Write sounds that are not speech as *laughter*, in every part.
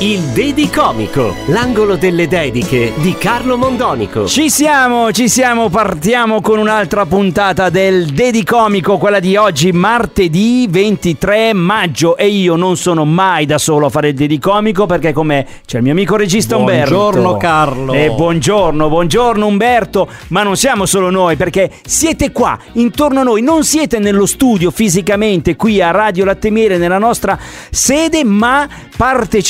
Il Dedicomico, l'angolo delle dediche di Carlo Mondonico. Ci siamo, ci siamo, partiamo con un'altra puntata del Dedicomico, quella di oggi, martedì 23 maggio. E io non sono mai da solo a fare il Dedicomico perché come c'è il mio amico regista Umberto. Buongiorno Carlo. E buongiorno, buongiorno Umberto. Ma non siamo solo noi perché siete qua, intorno a noi, non siete nello studio fisicamente qui a Radio Lattemiere nella nostra sede, ma partecipate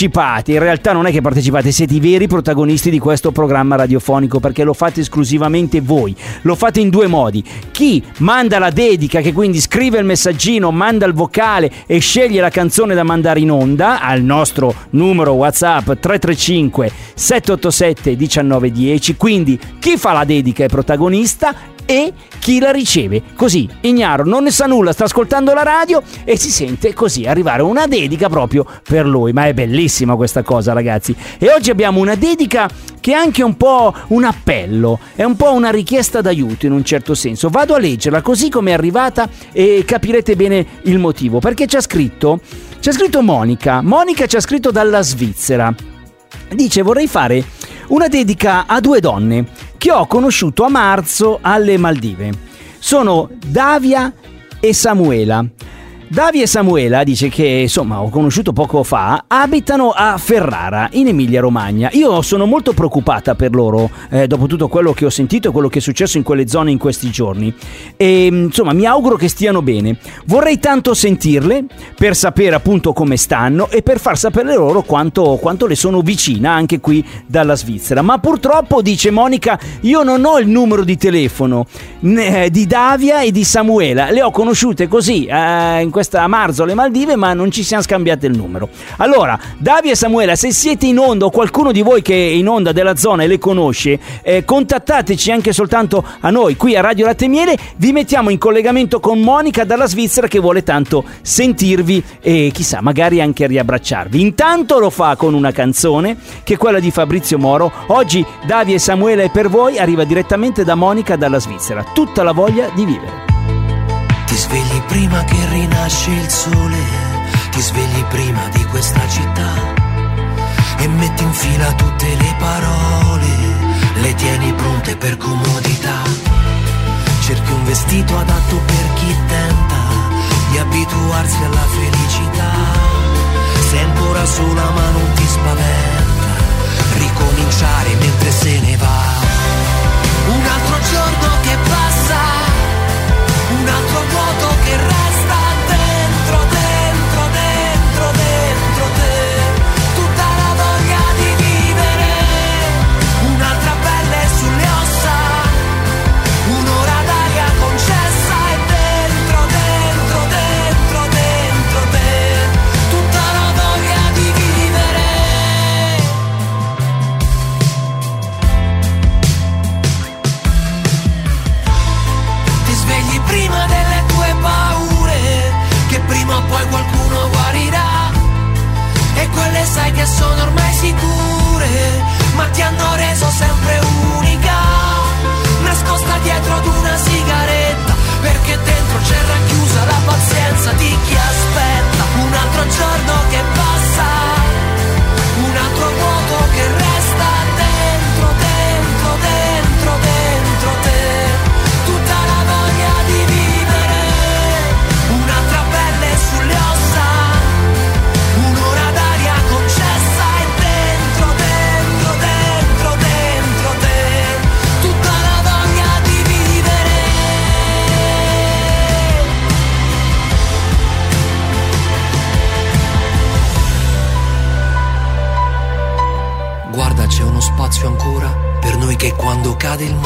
in realtà non è che partecipate, siete i veri protagonisti di questo programma radiofonico perché lo fate esclusivamente voi. Lo fate in due modi. Chi manda la dedica, che quindi scrive il messaggino, manda il vocale e sceglie la canzone da mandare in onda al nostro numero WhatsApp 335 787 1910. Quindi chi fa la dedica è protagonista e chi la riceve. Così, ignaro, non ne sa nulla, sta ascoltando la radio e si sente così arrivare una dedica proprio per lui. Ma è bellissima questa cosa, ragazzi. E oggi abbiamo una dedica che è anche un po' un appello, è un po' una richiesta d'aiuto in un certo senso. Vado a leggerla così come è arrivata e capirete bene il motivo. Perché c'è scritto, c'è scritto Monica. Monica ci ha scritto dalla Svizzera. Dice vorrei fare una dedica a due donne che ho conosciuto a marzo alle Maldive. Sono Davia e Samuela. Davia e Samuela dice che insomma ho conosciuto poco fa, abitano a Ferrara in Emilia Romagna. Io sono molto preoccupata per loro eh, dopo tutto quello che ho sentito e quello che è successo in quelle zone in questi giorni. E insomma mi auguro che stiano bene. Vorrei tanto sentirle per sapere appunto come stanno e per far sapere loro quanto, quanto le sono vicina anche qui dalla Svizzera. Ma purtroppo dice Monica io non ho il numero di telefono né, di Davia e di Samuela. Le ho conosciute così eh, in questa marzo alle Maldive, ma non ci siamo scambiati il numero. Allora, Davia e Samuela, se siete in onda o qualcuno di voi che è in onda della zona e le conosce, eh, contattateci anche soltanto a noi qui a Radio Latte Miele. Vi mettiamo in collegamento con Monica dalla Svizzera che vuole tanto sentirvi e chissà, magari anche riabbracciarvi. Intanto lo fa con una canzone che è quella di Fabrizio Moro. Oggi Davia e Samuela è per voi, arriva direttamente da Monica dalla Svizzera. Tutta la voglia di vivere. Ti svegli prima che rinasce il sole, ti svegli prima di questa città e metti in fila tutte le parole, le tieni pronte per comodità. Cerchi un vestito adatto per chi tenta di abituarsi alla felicità. Sei ancora sola ma non quelle sai che sono ormai sicure, ma ti hanno reso sempre unica. Nascosta dietro ad una sigaretta, perché dentro c'è racchiusa la pazienza di chi aspetta. Un altro giorno che passa, quando cade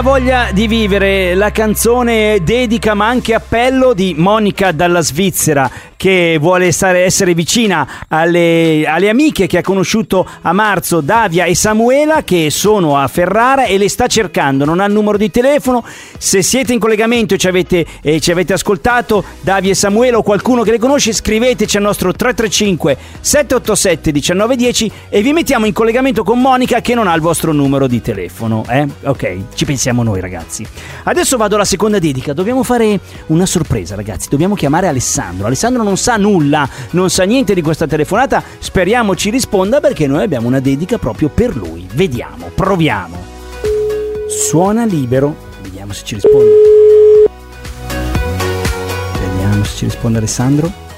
la voglia di vivere, la canzone dedica ma anche appello di Monica dalla Svizzera che vuole stare, essere vicina alle, alle amiche che ha conosciuto a marzo, Davia e Samuela che sono a Ferrara e le sta cercando, non ha il numero di telefono, se siete in collegamento e ci avete, e ci avete ascoltato Davia e Samuela o qualcuno che le conosce scriveteci al nostro 335 787 1910 e vi mettiamo in collegamento con Monica che non ha il vostro numero di telefono, eh? Ok, ci pensiamo noi ragazzi. Adesso vado alla seconda dedica, dobbiamo fare una sorpresa ragazzi, dobbiamo chiamare Alessandro. Alessandro non sa nulla, non sa niente di questa telefonata, speriamo ci risponda perché noi abbiamo una dedica proprio per lui. Vediamo, proviamo. Suona libero, vediamo se ci risponde. Vediamo se ci risponde Alessandro.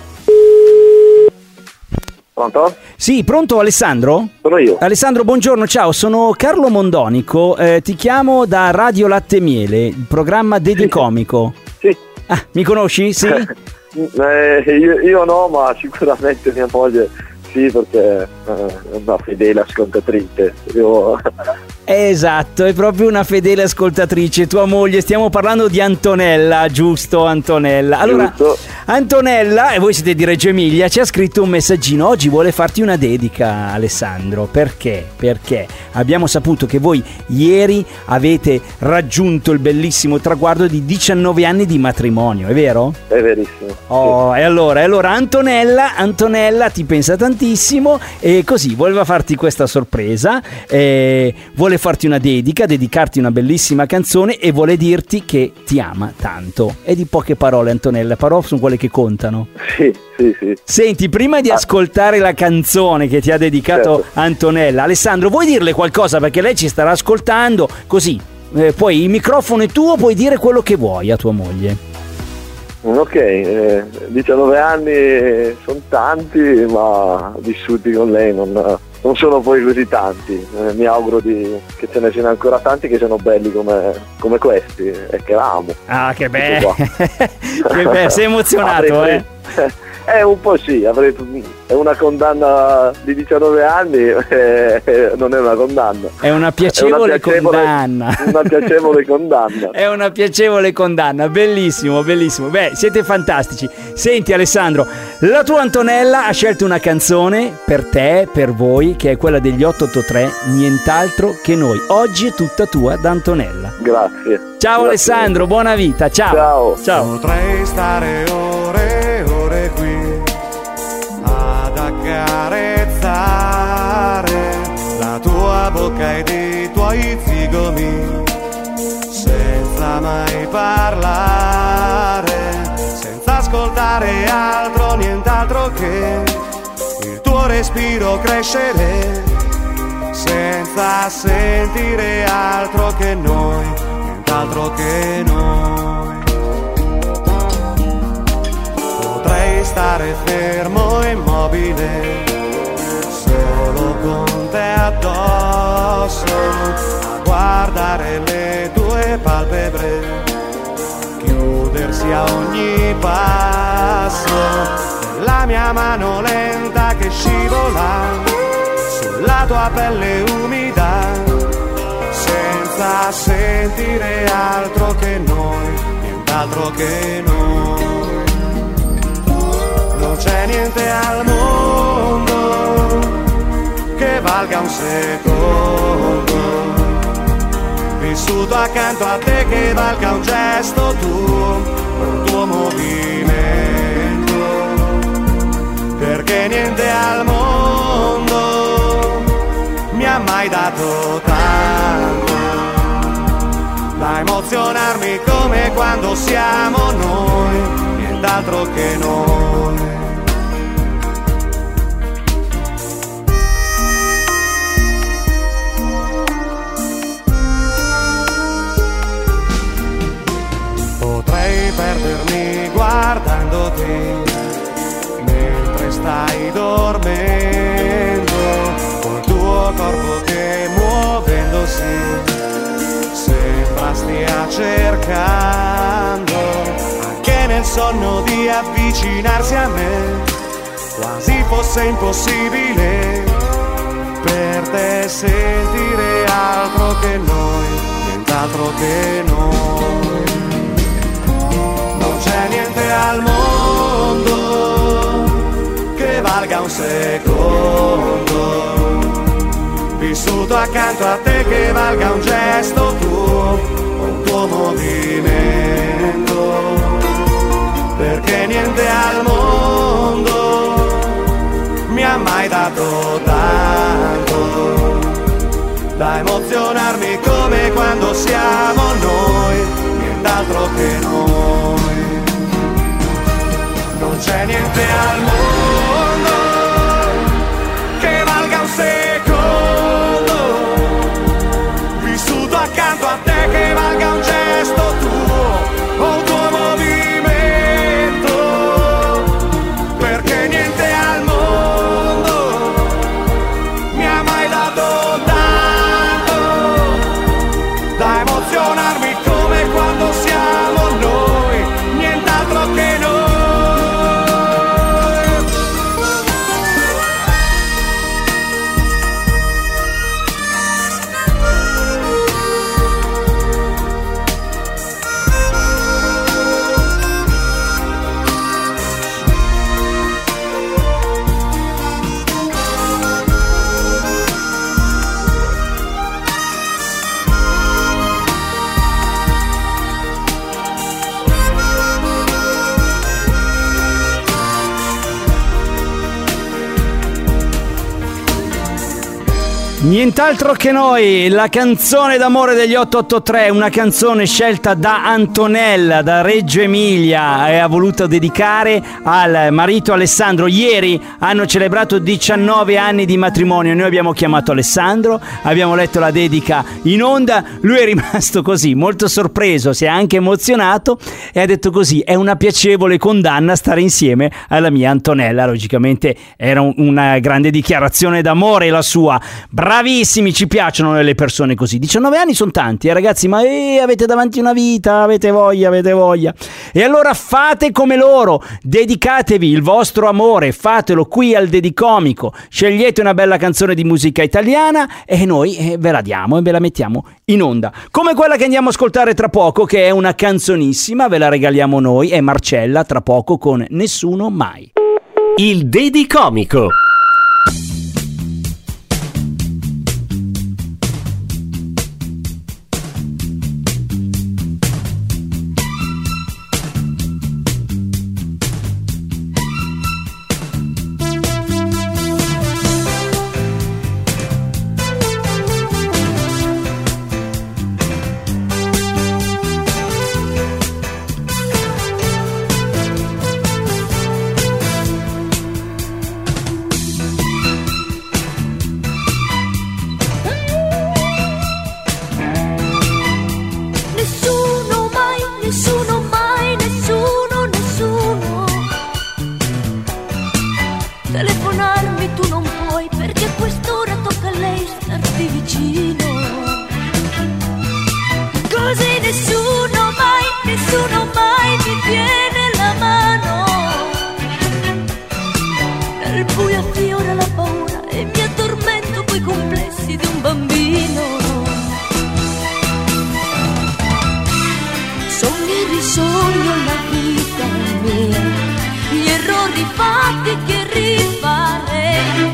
Pronto? Sì, pronto Alessandro? Sono io. Alessandro, buongiorno, ciao, sono Carlo Mondonico, eh, ti chiamo da Radio Latte Miele, il programma Dedicomico. Sì. Ah, mi conosci? Sì? *laughs* Eh, io, io no, ma sicuramente mia moglie sì, perché eh, è una fedele ascoltatrice. Io... *laughs* Esatto, è proprio una fedele ascoltatrice, tua moglie. Stiamo parlando di Antonella, giusto Antonella? Allora, Giusto. Antonella, e voi siete di Reggio Emilia, ci ha scritto un messaggino. Oggi vuole farti una dedica, Alessandro. Perché? Perché abbiamo saputo che voi ieri avete raggiunto il bellissimo traguardo di 19 anni di matrimonio, è vero? È verissimo. Oh, e allora, e allora Antonella, Antonella ti pensa tantissimo e così voleva farti questa sorpresa, eh, vuole farti una dedica, dedicarti una bellissima canzone e vuole dirti che ti ama tanto. E di poche parole Antonella, parole sono quelle che contano. Sì, sì, sì. Senti, prima di ascoltare la canzone che ti ha dedicato Certo. Antonella, Alessandro, vuoi dirle qualcosa perché lei ci starà ascoltando così? eh, poi il microfono è tuo, puoi dire quello che vuoi a tua moglie. Ok, eh, 19 anni sono tanti, ma vissuti con lei non, non sono poi così tanti. Eh, mi auguro di- che ce ne siano ancora tanti che siano belli come, come questi e che la amo. Ah, che bello! *laughs* che sei emozionato, eh? Eh, un po' sì, avrei, è una condanna di 19 anni, *laughs* eh, non è una condanna. È una piacevole condanna. Una piacevole *laughs* condanna. È una piacevole condanna, bellissimo, bellissimo. Beh, siete fantastici. Senti Alessandro, la tua Antonella ha scelto una canzone per te, per voi, che è quella degli 883, nient'altro che noi. Oggi è tutta tua da Antonella. Grazie. Ciao Grazie. Alessandro, buona vita, ciao. Ciao. Ciao. Potrei stare ore bocca ed i tuoi zigomi senza mai parlare, senza ascoltare altro, nient'altro che il tuo respiro crescere, senza sentire altro che noi, nient'altro che noi. Potrei stare fermo e immobile, solo con te addosso, a guardare le tue palpebre, chiudersi a ogni passo, la mia mano lenta che scivola sulla tua pelle umida, senza sentire altro che noi, nient'altro che noi. Non c'è niente al mondo valga un secondo. Vissuto accanto a te che valga un gesto tuo, un tuo movimento. Perché niente al mondo mi ha mai dato tanto da emozionarmi come quando siamo noi, nient'altro che noi. Sonno di avvicinarsi a me, quasi fosse impossibile per te sentire altro che noi, nient'altro che noi. Non c'è niente al mondo che valga un secondo. Vissuto accanto a te che valga un gesto tuo, un tuo movimento. Perché niente al mondo mi ha mai dato tanto da emozionarmi come quando siamo noi, nient'altro che noi. Non c'è niente al mondo Nient'altro che noi, la canzone d'amore degli 883, una canzone scelta da Antonella, da Reggio Emilia e ha voluto dedicare al marito Alessandro. Ieri hanno celebrato 19 anni di matrimonio, noi abbiamo chiamato Alessandro, abbiamo letto la dedica in onda, lui è rimasto così, molto sorpreso, si è anche emozionato e ha detto così, è una piacevole condanna stare insieme alla mia Antonella, logicamente era un- una grande dichiarazione d'amore la sua. Bravissimi, ci piacciono le persone così. 19 anni sono tanti, eh, ragazzi, ma eh, avete davanti una vita, avete voglia, avete voglia. E allora fate come loro, dedicatevi il vostro amore, fatelo qui al Dedicomico. Scegliete una bella canzone di musica italiana e noi eh, ve la diamo e ve la mettiamo in onda. Come quella che andiamo a ascoltare tra poco, che è una canzonissima, ve la regaliamo noi, è Marcella tra poco con Nessuno mai. Il Dedicomico. Fatti che rifarei,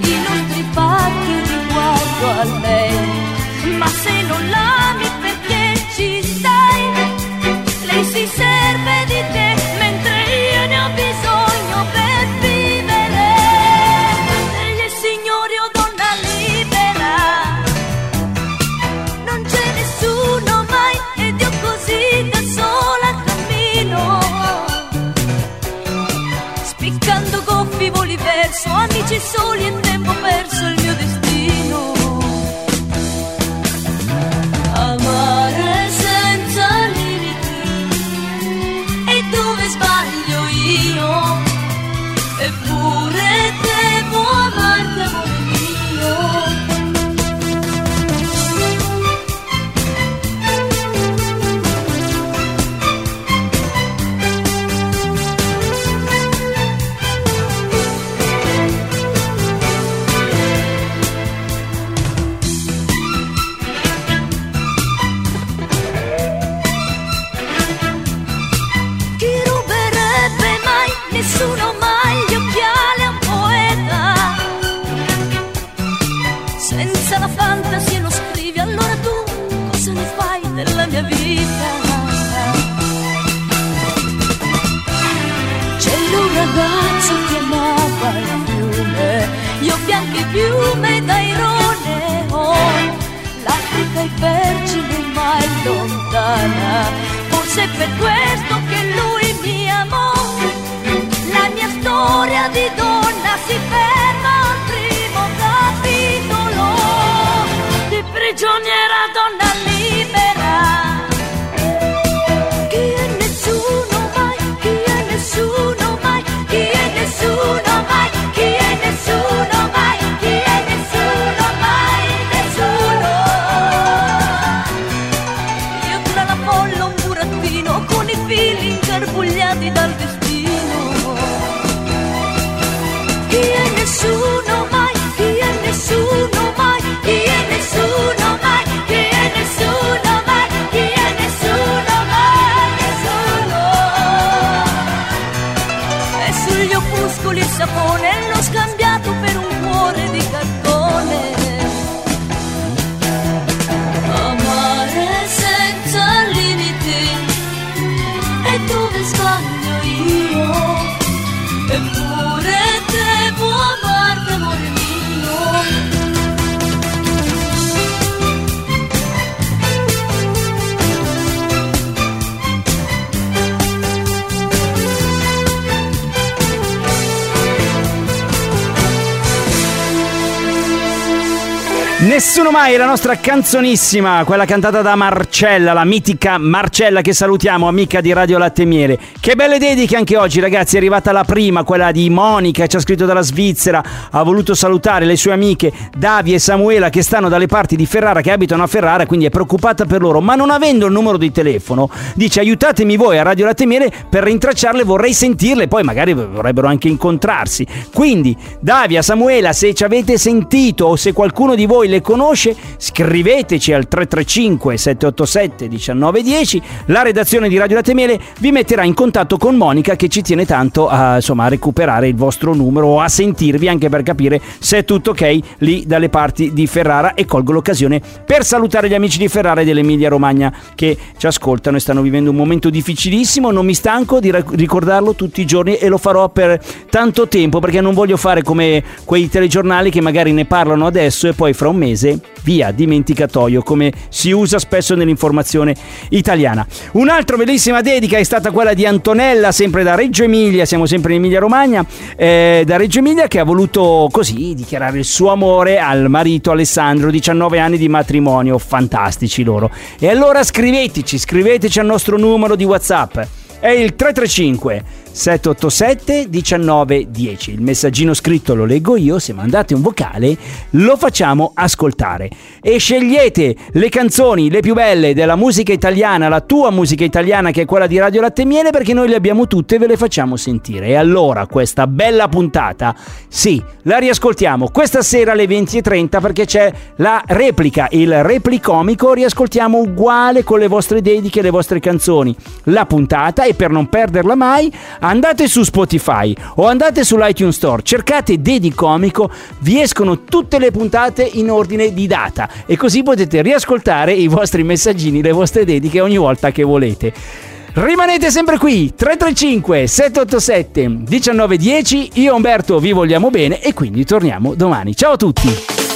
i nostri patti riguardo a lei. Ma se non l'ami Spiccando goffi voli verso amici soli e tempo perso il bianchi piume dai rone, oh, l'Africa è vergine ma è lontana, forse per questo Nessuno mai, la nostra canzonissima, quella cantata da Marcella, la mitica Marcella che salutiamo, amica di Radio Latte Miele. Che belle dediche anche oggi ragazzi, è arrivata la prima, quella di Monica, ci ha scritto dalla Svizzera, ha voluto salutare le sue amiche Davia e Samuela che stanno dalle parti di Ferrara, che abitano a Ferrara, quindi è preoccupata per loro, ma non avendo il numero di telefono, dice aiutatemi voi a Radio Latte Miele per rintracciarle, vorrei sentirle, poi magari vorrebbero anche incontrarsi. Quindi Davia, Samuela, se ci avete sentito o se qualcuno di voi le conosce, scriveteci al 335 787 1910. La redazione di Radio Latte Miele vi metterà in contatto con Monica che ci tiene tanto a, insomma, a recuperare il vostro numero o a sentirvi anche per capire se è tutto ok lì dalle parti di Ferrara e colgo l'occasione per salutare gli amici di Ferrara e dell'Emilia Romagna che ci ascoltano e stanno vivendo un momento difficilissimo. Non mi stanco di ricordarlo tutti i giorni e lo farò per tanto tempo perché non voglio fare come quei telegiornali che magari ne parlano adesso e poi fra un mese via dimenticatoio come si usa spesso nell'informazione italiana. Un'altra bellissima dedica è stata quella di Antonella, sempre da Reggio Emilia, siamo sempre in Emilia Romagna, eh, da Reggio Emilia che ha voluto così dichiarare il suo amore al marito Alessandro, 19 anni di matrimonio, fantastici loro. E allora scriveteci, scriveteci al nostro numero di WhatsApp. È il 335 787 1910. Il messaggino scritto lo leggo io, se mandate un vocale lo facciamo ascoltare. E scegliete le canzoni, le più belle della musica italiana, la tua musica italiana che è quella di Radio Latte Miele perché noi le abbiamo tutte e ve le facciamo sentire. E allora questa bella puntata, sì, la riascoltiamo questa sera alle 20.30 perché c'è la replica, il replicomico, riascoltiamo uguale con le vostre dediche, le vostre canzoni. La puntata e per non perderla mai andate su Spotify o andate sull'iTunes Store, cercate Dedi Comico, vi escono tutte le puntate in ordine di data e così potete riascoltare i vostri messaggini, le vostre dediche ogni volta che volete. Rimanete sempre qui 335 787 1910 io Umberto vi vogliamo bene e quindi torniamo domani ciao a tutti